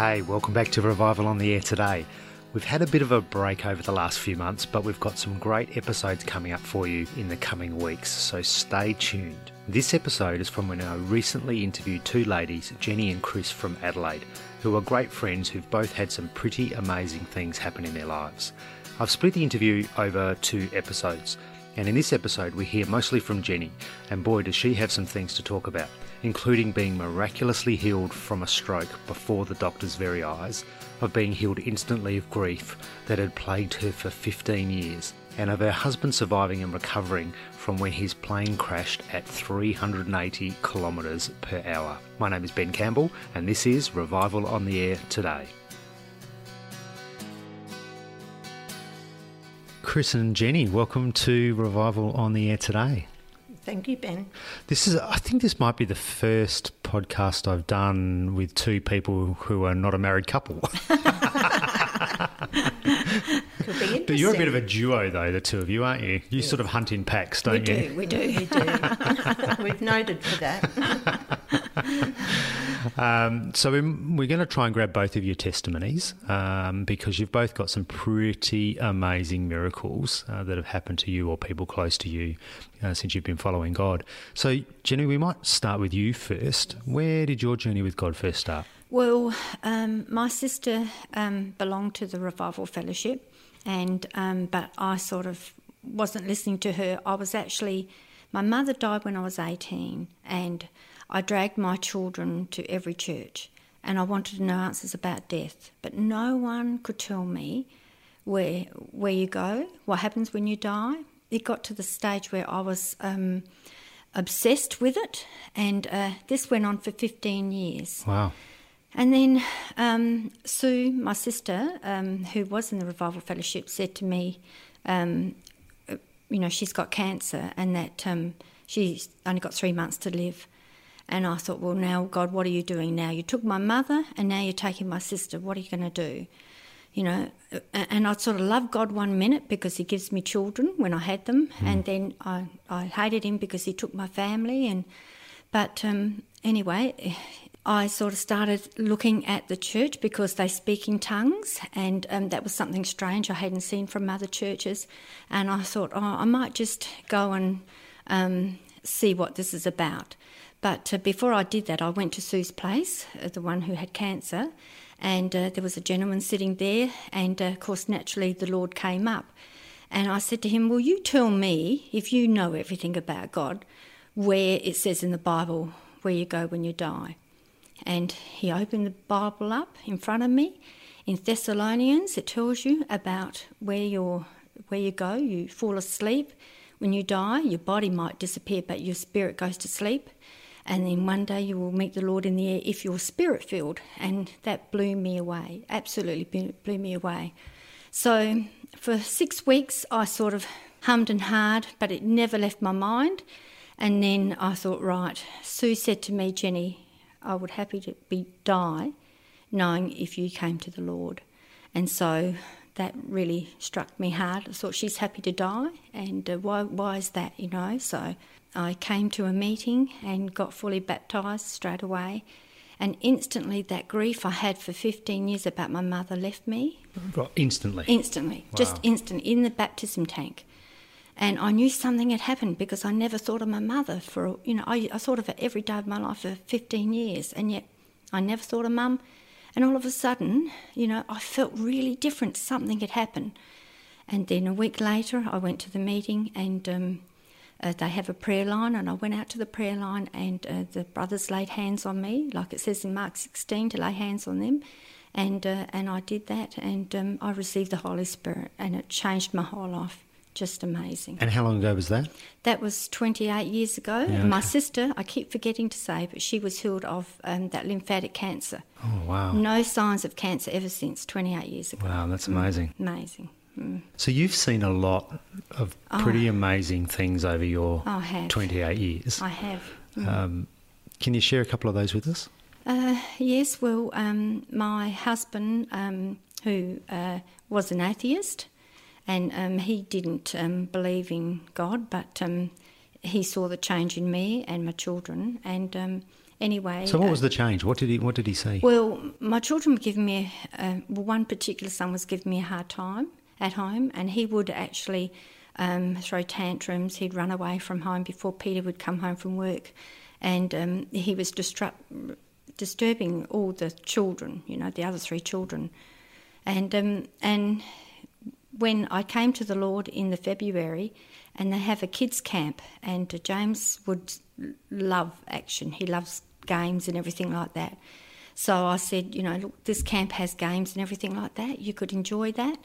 Hey, welcome back to Revival on the Air today. We've had a bit of a break over the last few months, but we've got some great episodes coming up for you in the coming weeks, so stay tuned. This episode is from when I recently interviewed two ladies, Jenny and Chris from Adelaide, who are great friends who've both had some pretty amazing things happen in their lives. I've split the interview over two episodes, and in this episode we hear mostly from Jenny, and boy does she have some things to talk about, including being miraculously healed from a stroke before the doctor's very eyes, of being healed instantly of grief that had plagued her for 15 years, and of her husband surviving and recovering from when his plane crashed at 380 kilometres per hour. My name is Ben Campbell, and this is Revival on the Air today. Chris and Jenny, welcome to Revival on the Air today. Thank you, Ben. This is, I think, this might be the first podcast I've done with two people who are not a married couple. Could be But you're a bit of a duo, though, the two of you, aren't you? You sort of hunt in packs, don't you? We do, we do, we do. We've noted for that. Um, so we're, we're going to try and grab both of your testimonies um, because you've both got some pretty amazing miracles uh, that have happened to you or people close to you uh, since you've been following God. So, Jenny, we might start with you first. Where did your journey with God first start? Well, um, my sister um, belonged to the Revival Fellowship, and um, but I sort of wasn't listening to her. I was actually, my mother died when I was 18, and I dragged my children to every church, and I wanted to know answers about death, but no one could tell me where where you go, what happens when you die. It got to the stage where I was. Um, obsessed with it and uh, this went on for 15 years Wow. And then um, Sue, my sister, um, who was in the Revival Fellowship, said to me, um, uh, you know, she's got cancer and that um, she's only got three months to live. And I thought, well, now, God, what are you doing now? You took my mother and now you're taking my sister. What are you going to do? You know, uh, and I sort of loved God one minute because He gives me children when I had them, and then I, I hated Him because He took my family. And but um, anyway, I sort of started looking at the church because they speak in tongues, and um, that was something strange I hadn't seen from other churches. And I thought, oh, I might just go and um, see what this is about. But uh, before I did that, I went to Sue's place, uh, the one who had cancer, and uh, there was a gentleman sitting there, and uh, of course, naturally, the Lord came up. And I said to him, Will you tell me, if you know everything about God, where it says in the Bible where you go when you die? And he opened the Bible up in front of me. In Thessalonians, it tells you about where you're, where you go. You fall asleep. When you die, your body might disappear, but your spirit goes to sleep. And then one day you will meet the Lord in the air if you're spirit filled. And that blew me away, absolutely blew- blew me away. So for six weeks, I sort of hummed and hard, but it never left my mind. And then I thought, right, Sue said to me, Jenny, I would happy to be die knowing if you came to the Lord. And so that really struck me hard. I thought she's happy to die, and uh, why, why is that, you know? So I came to a meeting and got fully baptised straight away. And instantly, that grief I had for 15 years about my mother left me. Right, Instantly. Instantly, just Wow. instant in the baptism tank. And I knew something had happened because I never thought of my mother for, you know, I, I thought of her every day of my life for 15 years, and yet I never thought of mum. And all of a sudden, you know, I felt really different. Something had happened. And then a week later, I went to the meeting and um, uh, they have a prayer line, and I went out to the prayer line, and uh, the brothers laid hands on me, like it says in Mark 16, to lay hands on them. And, uh, and I did that, and um, I received the Holy Spirit, and it changed my whole life. Just amazing. and how long ago was that? That was 28 years ago. Yeah, My sister, I keep forgetting to say, but she was healed of um, that lymphatic cancer. Oh, wow. No signs of cancer ever since 28 years ago. Wow, that's amazing. Amazing. Mm. So you've seen a lot of pretty amazing things over your I have. 28 years. I have. Um, can you share a couple of those with us? Uh, yes, well, um, my husband, um, who uh, was an atheist, and um, he didn't um, believe in God, but um, he saw the change in me and my children, and um, anyway. So what uh, was the change? What did he What did he see? Well, my children were giving me, uh, well, one particular son was giving me a hard time at home, and he would actually um, throw tantrums. He'd run away from home before Peter would come home from work, and um, he was disrupt, disturbing all the children, you know, the other three children. And, um, and when I came to the Lord in the February, and they have a kids camp, and James would love action. He loves games and everything like that. So I said, you know, look, this camp has games and everything like that. You could enjoy that.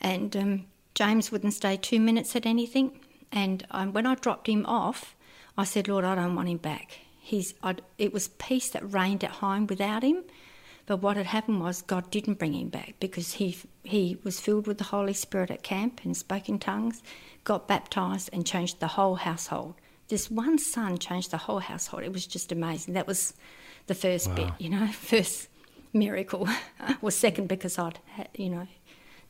And um, James wouldn't stay two minutes at anything. And um, when I dropped him off, I said, Lord, I don't want him back. He's, I'd, it was peace that reigned at home without him. But what had happened was God didn't bring him back because he he was filled with the Holy Spirit at camp and spoke in tongues, got baptized and changed the whole household. This one son changed the whole household. It was just amazing. That was the first Wow. bit, you know, first miracle. was second because I'd, had, you know,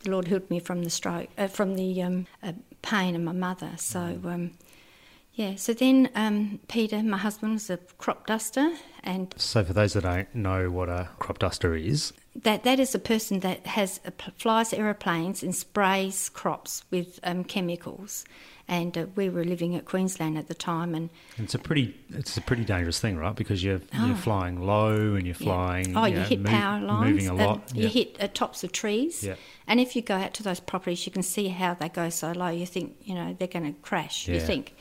the Lord healed me from the stroke, uh, from the um, uh, pain in my mother. So, um, yeah. So then um, Peter, my husband, was a crop duster, and So for those that don't know what a crop duster is, that that is a person that has flies aeroplanes and sprays crops with um, chemicals. And uh, we were living at Queensland at the time, and it's a pretty it's a pretty dangerous thing, right? Because you're Oh. you're flying low and you're Yeah. flying. Oh, you, know, hit move- power lines. moving a um, lot. you yeah. hit uh, tops of trees. Yeah. And if you go out to those properties, you can see how they go so low. You think, you know, they're going to crash. You think.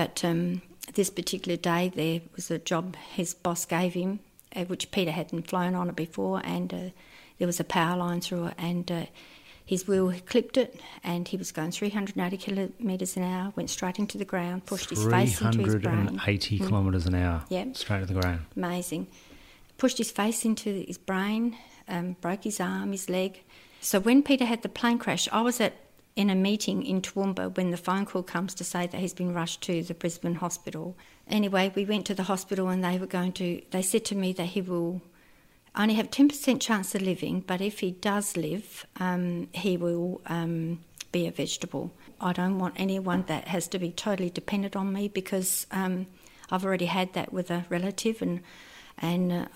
But um, this particular day, there was a job his boss gave him, uh, which Peter hadn't flown on it before, and uh, there was a power line through it, and uh, his wheel clipped it, and he was going 380 kilometres an hour, went straight into the ground, pushed his face into his brain. 380 kilometres an hour. Yeah. Straight to the ground. amazing. Pushed his face into his brain, um, broke his arm, his leg. So when Peter had the plane crash, I was at in a meeting in Toowoomba when the phone call comes to say that he's been rushed to the Brisbane hospital. Anyway, we went to the hospital and they were going to. They said to me that he will only have ten percent chance of living, but if he does live, um, he will um, be a vegetable. I don't want anyone that has to be totally dependent on me because um, I've already had that with a relative, and and uh,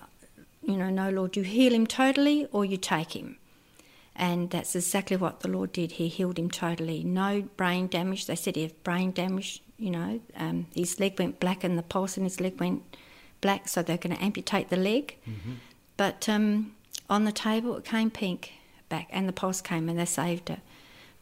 you know, no, Lord, you heal him totally or you take him. And that's exactly what the Lord did. He healed him totally. No brain damage. They said he had brain damage, you know. Um, his leg went black and the pulse in his leg went black, so they're going to amputate the leg. But um, on the table, it came pink back, and the pulse came, and they saved it.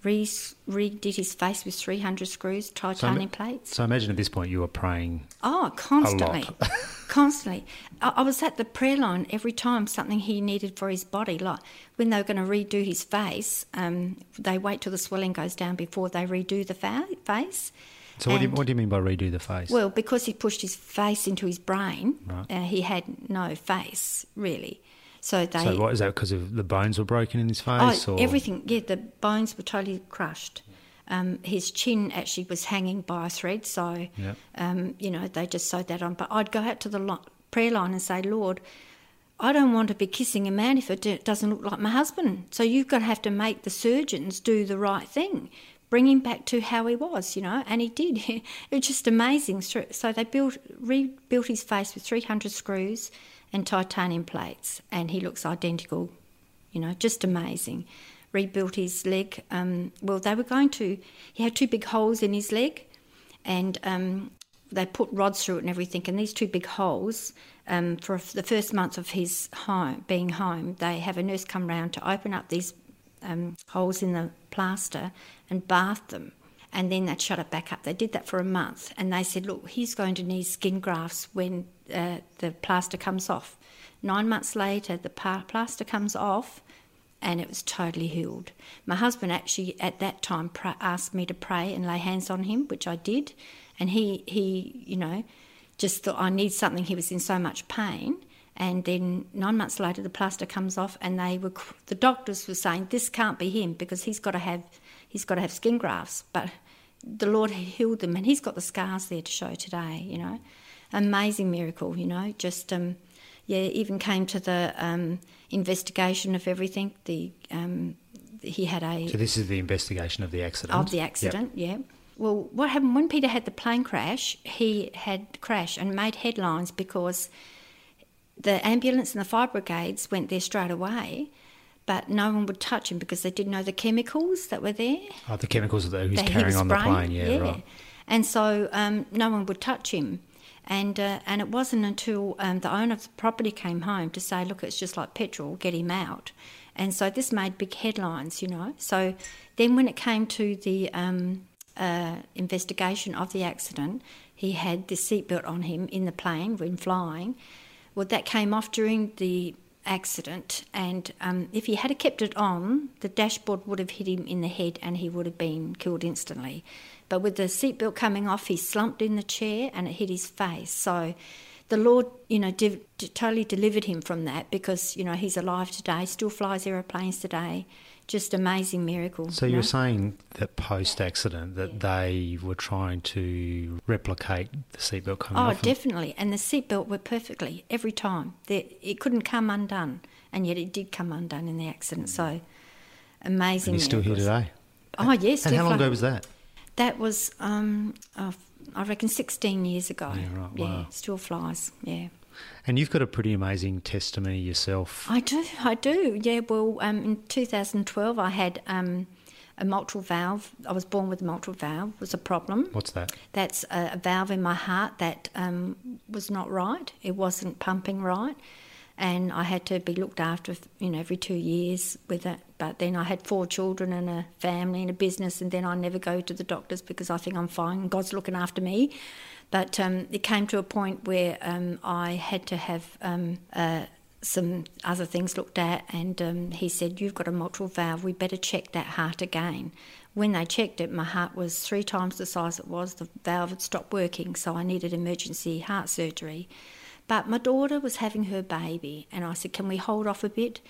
Re- redid his face with 300 screws, titanium plates. So imagine at this point you were praying. Oh, constantly. constantly. I, I was at the prayer line every time something he needed for his body. Like when they were going to redo his face, um, they wait till the swelling goes down before they redo the fa- face. So what do, you, what do you mean by redo the face? Well, because he pushed his face into his brain, Right. uh, he had no face, really. So they. so what is that because of the bones were broken in his face? Oh, or? everything. Yeah, the bones were totally crushed. Um, his chin actually was hanging by a thread, so Yep. um, you know they just sewed that on. But I'd go out to the lo- prayer line and say, Lord, I don't want to be kissing a man if it do- doesn't look like my husband. So you've got to have to make the surgeons do the right thing, bring him back to how he was, you know. And he did. it was just amazing. So so they built rebuilt his face with 300 screws and titanium plates, and he looks identical you know, just amazing. Rebuilt his leg. Um, well, they were going to, he had two big holes in his leg, and um, they put rods through it and everything. And these two big holes, um, for the first month of his home, being home, they have a nurse come round to open up these um, holes in the plaster and bath them. And then they'd shut it back up. They did that for a month, and they said, "Look, he's going to need skin grafts when uh, the plaster comes off." Nine months later, the plaster comes off, and it was totally healed. My husband actually at that time asked me to pray and lay hands on him, which I did, and he he you know just thought I need something. He was in so much pain, and then nine months later the plaster comes off, and they were the doctors were saying this can't be him because he's got to have he's got to have skin grafts, but the Lord healed them, and he's got the scars there to show today. You know, amazing miracle. You know, just um, yeah, even came to the um, investigation of everything. The um, he had a So this is the investigation of the accident. of the Yep. accident, yeah. Well, what happened when Peter had the plane crash? He had crashed and made headlines because the ambulance and the fire brigades went there straight away, but no one would touch him because they didn't know the chemicals that were there. Oh, the chemicals that he was that he carrying was on the spraying, plane. Yeah, right. And so um, no one would touch him. And, uh, and it wasn't until um, the owner of the property came home to say, look, it's just like petrol, get him out. And so this made big headlines, you know. So then when it came to the um, uh, investigation of the accident, he had the seatbelt on him in the plane when flying. Well, that came off during the accident, and um, if he had kept it on, the dashboard would have hit him in the head and he would have been killed instantly. But with the seatbelt coming off, he slumped in the chair and it hit his face. So the Lord, you know, div- totally delivered him from that because, you know, he's alive today, still flies aeroplanes today. Just amazing miracle. So you you're know? saying that post accident that they were trying to replicate the seatbelt coming Oh, off? and- definitely. And the seatbelt worked perfectly every time. It couldn't come undone, and yet it did come undone in the accident. Mm. So amazing. and he's still here today. Oh, yes. And how long ago was that? That was, um, uh, I reckon, 16 years ago. Yeah, right, Yeah, wow. still flies. Yeah. And you've got a pretty amazing testimony yourself. I do, I do. Yeah, well, um, in 2012, I had um, a mitral valve. I was born with a mitral valve. was a problem. What's that? That's a, a valve in my heart that um, was not right. It wasn't pumping right, and I had to be looked after, you know, every two years with it. But then I had four children and a family and a business, and then I never go to the doctors because I think I'm fine. God's looking after me. But um, it came to a point where um, I had to have um, uh, some other things looked at, and um, he said, You've got a mitral valve, we better check that heart again. When they checked it, my heart was three times the size it was, the valve had stopped working, so I needed emergency heart surgery. But my daughter was having her baby, and I said, Can we hold off a bit?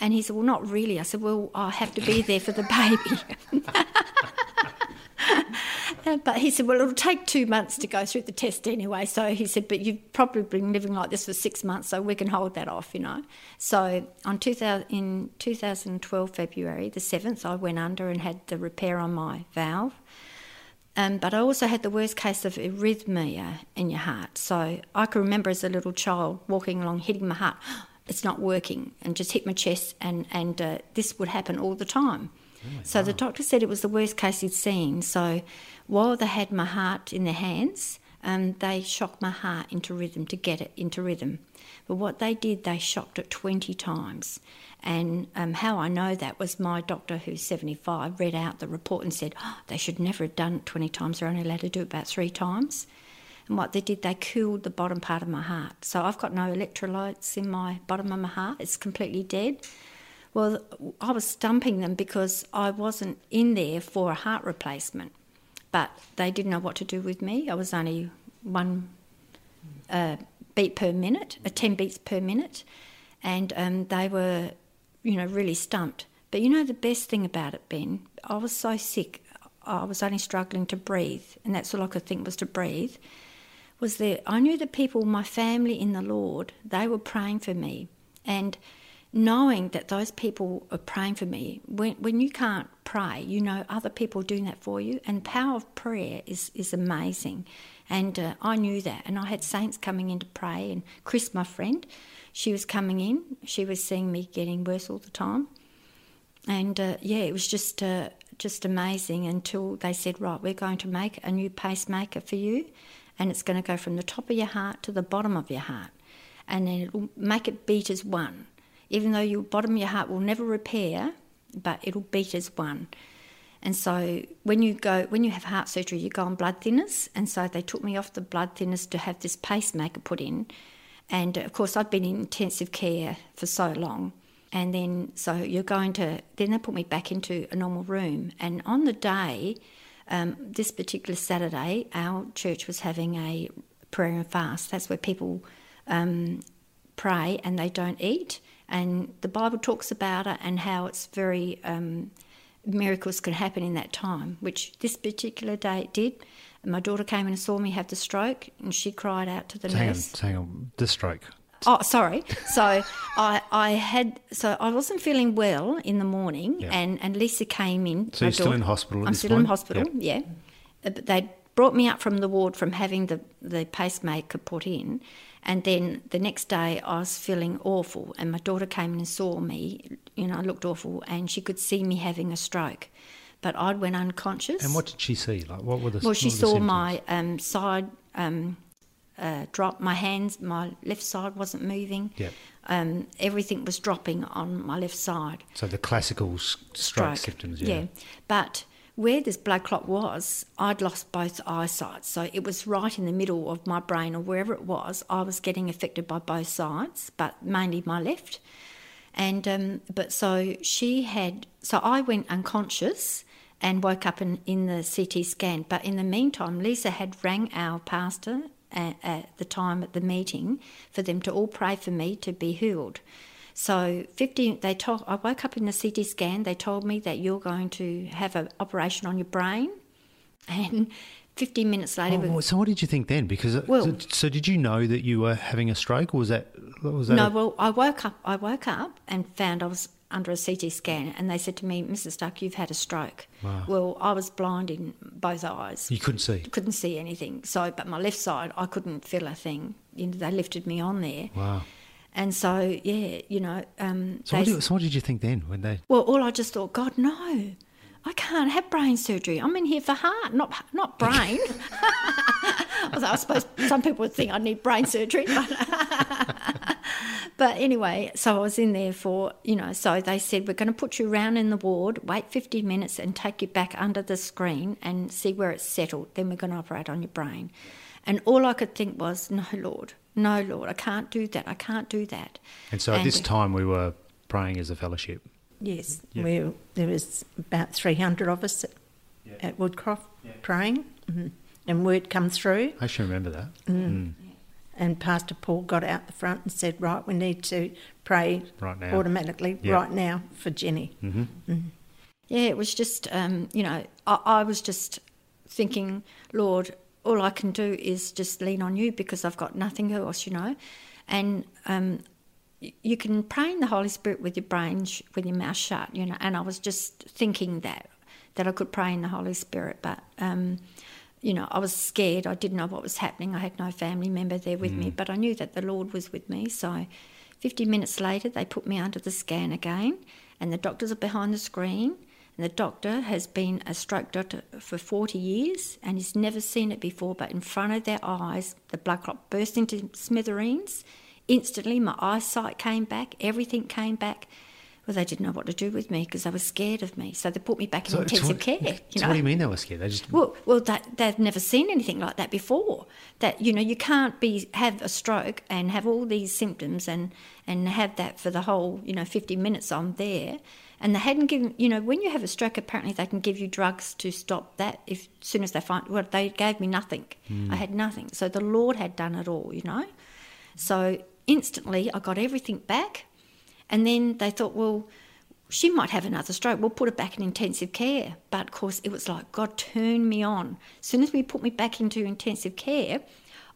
And he said, Well, not really. I said, Well, I have to be there for the baby. But he said, well, it'll take two months to go through the test anyway. So he said, but you've probably been living like this for six months, so we can hold that off, you know. So on 2000, in 2012, February the 7th, I went under and had the repair on my valve. Um, but I also had the worst case of arrhythmia in your heart. So I can remember as a little child walking along, hitting my heart, it's not working, and just hit my chest, and, and uh, this would happen all the time. so the doctor said it was the worst case he'd seen. So while they had my heart in their hands, um, they shocked my heart into rhythm to get it into rhythm. But what they did, they shocked it 20 times. And um, how I know that was my doctor, who's 75, read out the report and said, oh, they should never have done it 20 times. They're only allowed to do it about three times. And what they did, they cooled the bottom part of my heart. So I've got no electrolytes in my bottom of my heart. It's completely dead. Well, I was stumping them because I wasn't in there for a heart replacement, but they didn't know what to do with me. I was only one uh, beat per minute, uh, 10 beats per minute, and um, they were, you know, really stumped. But you know, the best thing about it, Ben, I was so sick, I was only struggling to breathe, and that's all I could think was to breathe. Was that I knew the people, my family in the Lord, they were praying for me, and knowing that those people are praying for me, when, when you can't pray, you know other people are doing that for you, and the power of prayer is, is amazing. And uh, I knew that, and I had saints coming in to pray, and Chris, my friend, she was coming in, she was seeing me getting worse all the time. And uh, yeah, it was just uh, just amazing until they said, right, we're going to make a new pacemaker for you, and it's going to go from the top of your heart to the bottom of your heart, and then it'll make it beat as one. Even though your bottom of your heart will never repair, but it'll beat as one. And so when you go when you have heart surgery, you go on blood thinners, and so they took me off the blood thinners to have this pacemaker put in. And of course, I've been in intensive care for so long. And then, so you're going to, then they put me back into a normal room. And on the day, um, this particular Saturday, our church was having a prayer and fast. That's where people um, pray and they don't eat. And the Bible talks about it and how it's very, um, miracles can happen in that time, which this particular day it did. And my daughter came in and saw me have the stroke and she cried out to the Hang on, nurse. hang on. The stroke. Oh, sorry. So I I had so I wasn't feeling well in the morning, Yeah. and and Lisa came in. So you're still in hospital at I'm still in hospital. Yep. Yeah. but they brought me up from the ward from having the, the pacemaker put in. And then the next day, I was feeling awful, and my daughter came in and saw me. You know, I looked awful, and she could see me having a stroke. But I went unconscious. And what did she see? Like, what were the? Well, she what were the saw my um, side um, uh, drop. My hands, my left side wasn't moving. Yep. Um, everything was dropping on my left side. So the classical s- stroke, symptoms. Yeah. But where this blood clot was, I'd lost both eyesight. So it was right in the middle of my brain or wherever it was. I was getting affected by both sides, but mainly my left. And um, but so she had. So I went unconscious and woke up in, in the CT scan. But in the meantime, Lisa had rang our pastor at, at the time at the meeting for them to all pray for me to be healed. So 50, they told, I woke up in the CT scan. They told me that you're going to have an operation on your brain, and 15 minutes later, Oh, well, so what did you think then? Because uh, Well- so, so did you know that you were having a stroke, or was that was that? no, a- well, I woke up. I woke up and found I was under a CT scan, and they said to me, "Mrs. Duck, you've had a stroke." Wow. Well, I was blind in both eyes. you couldn't see. couldn't see anything. So, but my left side, I couldn't feel a thing. You know, they lifted me on there, Wow. And so yeah, you know. Um, So what, did, so what did you think then when they? well, all I just thought, God, no, I can't have brain surgery. I'm in here for heart, not not brain. Although I suppose some people would think I need brain surgery, but. But anyway, so I was in there for, you know, so they said, we're going to put you around in the ward, wait 50 minutes and take you back under the screen and see where it's settled. Then we're going to operate on your brain. And all I could think was, no, Lord, no, Lord, I can't do that. I can't do that. And so at And- this time we were praying as a fellowship. Yes, Yeah. we, there was about 300 of us at, at Woodcroft praying, hmm and word come through, I actually remember that. Mm. and Pastor Paul got out the front and said, right, we need to pray Right now. automatically Yeah. right now for Jenny. hmm Yeah, it was just, um, you know, I, I was just thinking, Lord, all I can do is just lean on you because I've got nothing else, you know. And um, you can pray in the Holy Spirit with your brain, sh- with your mouth shut, you know. And I was just thinking that, that I could pray in the Holy Spirit, but. Um, you know, I was scared. I didn't know what was happening. I had no family member there with me, but I knew that the Lord was with me. So, 50 minutes later, they put me under the scan again, and the doctors are behind the screen. The doctor has been a stroke doctor for 40 years and he's never seen it before, but in front of their eyes, the blood clot burst into smithereens. Instantly, my eyesight came back, everything came back. Well, they didn't know what to do with me because they were scared of me. So they put me back in So, intensive what, care. You so know? what do you mean they were scared? They just Well, well, that they've never seen anything like that before. That you know, you can't be have a stroke and have all these symptoms and and have that for the whole you know fifty minutes I'm there. And they hadn't given you know when you have a stroke, apparently they can give you drugs to stop that. If as soon as they find well, they gave me nothing. I hmm. had nothing. So the Lord had done it all, you know. So instantly I got everything back, and then they thought, well she might have another stroke. We'll put her back in intensive care. But of course, it was like God turned me on. As soon as we put me back into intensive care,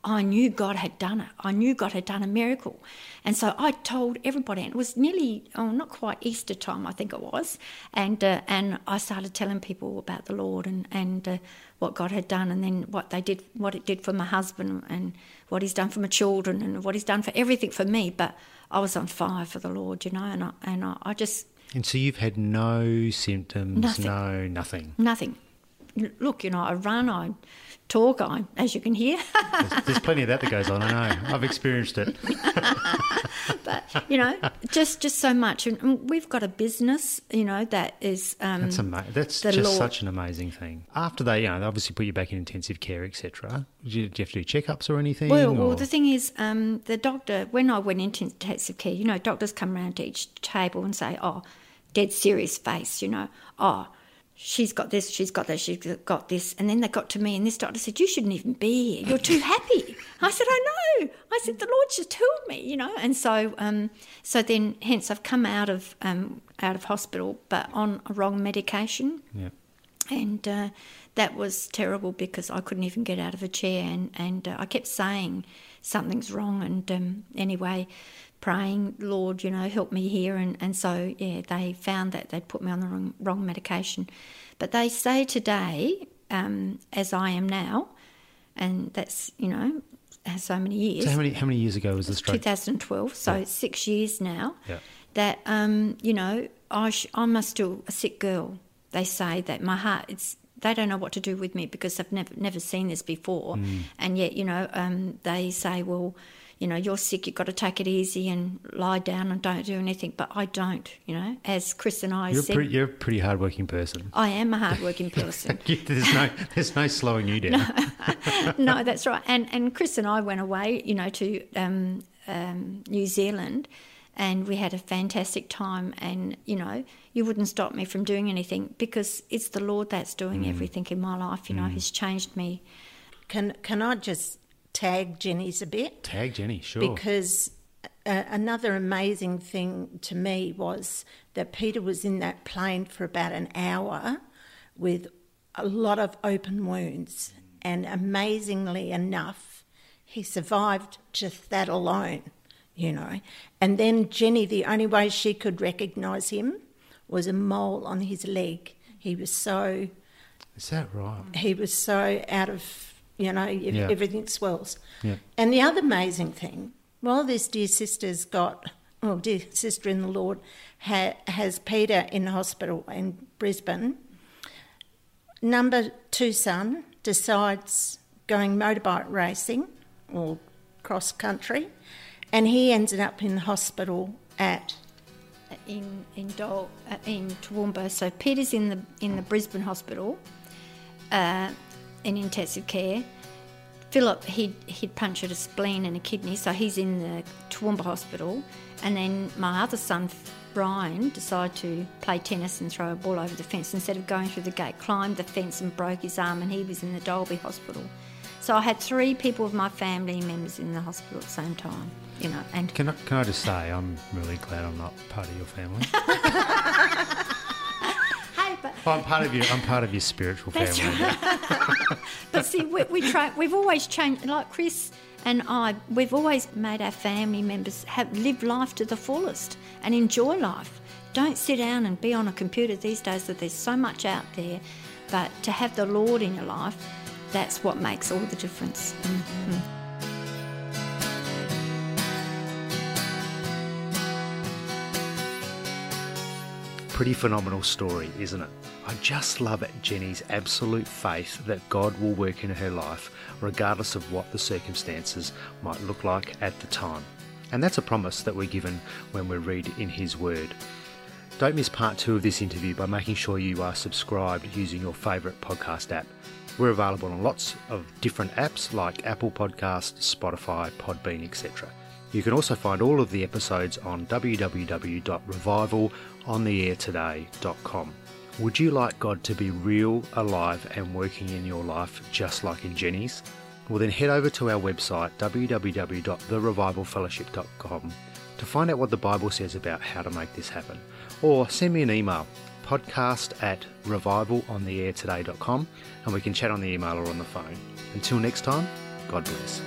I knew God had done it. I knew God had done a miracle. And so I told everybody, and it was nearly, oh, not quite Easter time, I think it was. And, uh, and I started telling people about the Lord and, and uh, what God had done, and then what they did, what it did for my husband, and what He's done for my children, and what He's done for everything for me. But I was on fire for the Lord, you know, and I, and I, I just and so you've had no symptoms, Nothing. no nothing. Nothing. Look, you know, I run, I talk, I, as you can hear, There's, there's plenty of that that goes on. I know. I've experienced it. but you know, just just so much. And we've got a business, you know, that is um, That's ama- That's just Lord- such an amazing thing. After they, you know, they obviously put you back in intensive care, etc. Do you, do you have to do checkups or anything? Well, or- well, the thing is, um, the doctor, when I went into intensive care, you know, doctors come around to each table and say, oh, dead serious face, you know, oh, she's got this, she's got that, she's got this. And then they got to me, and this doctor said, you shouldn't even be here. You're too happy. I said, I know. I said, the Lord just healed me, you know. And so, um, so then, hence, I've come out of um, out of hospital, but on a wrong medication yeah. and uh, that was terrible because I couldn't even get out of a chair, and and uh, I kept saying something's wrong, and um, anyway, praying, Lord, you know, help me here, and and so yeah, they found that they'd put me on the wrong wrong medication, but they say today um, as I am now, and that's you know so many years. So how many how many years ago was this stroke? 2012, so Yeah. six years now. Yeah. That um, you know, I sh- I'm a still a sick girl. They say that my heart it's. They don't know what to do with me because I've never never seen this before, Mm. and yet you know um, they say, well, you know, you're sick. You've got to take it easy and lie down and don't do anything. But I don't. You know, as Chris and I You're a, said, pretty, you're a pretty hardworking person. I am a hardworking person. there's no there's no slowing you down. no, that's right. And and Chris and I went away, you know, to um, um, New Zealand, and we had a fantastic time. And you know, you wouldn't stop me from doing anything because it's the Lord that's doing Mm. everything in my life. You know, He's changed me. Can can I just tag Jenny's a bit? Tag Jenny, sure. Because uh, another amazing thing to me was that Peter was in that plane for about an hour with a lot of open wounds, and amazingly enough, he survived just that alone, you know. And then Jenny, the only way she could recognise him was a mole on his leg. He was so Is that right? he was so out of you know ev- Yeah. everything swells Yeah. and the other amazing thing while this dear sister's got well dear sister in the lord ha, has peter in hospital in brisbane number two son decides going motorbike racing or cross country and he ended up in the hospital at in in Dol, uh, in Toowoomba. So Peter's in the in the Brisbane hospital, uh, in intensive care. Philip he'd he'd punctured a spleen and a kidney, so he's in the Toowoomba hospital. And then my other son Brian decided to play tennis and throw a ball over the fence instead of going through the gate. Climbed the fence and broke his arm, and he was in the Dalby hospital. So I had three people of my family members in the hospital at the same time, you know, and Can I, can I just say I'm really glad I'm not part of your family. hey, but Well, I'm part of your I'm part of your spiritual That's family. But see, we, we try. We've always changed. Like Chris and I, we've always made our family members have live life to the fullest and enjoy life. Don't sit down and be on a computer these days. That there's so much out there, but to have the Lord in your life, that's what makes all the difference. Mhm. Pretty phenomenal story, isn't it? I just love it, Jenny's absolute faith that God will work in her life, regardless of what the circumstances might look like at the time. And that's a promise that we're given when we read in His Word. Don't miss part two of this interview by making sure you are subscribed using your favourite podcast app. We're available on lots of different apps like Apple Podcasts, Spotify, Podbean, etc. You can also find all of the episodes on www.revivalontheairtoday.com. Would you like God to be real, alive, and working in your life just like in Jenny's? Well, then head over to our website www.therevivalfellowship.com to find out what the Bible says about how to make this happen. Or send me an email podcast at revivalontheairtoday.com and we can chat on the email or on the phone. Until next time, God bless.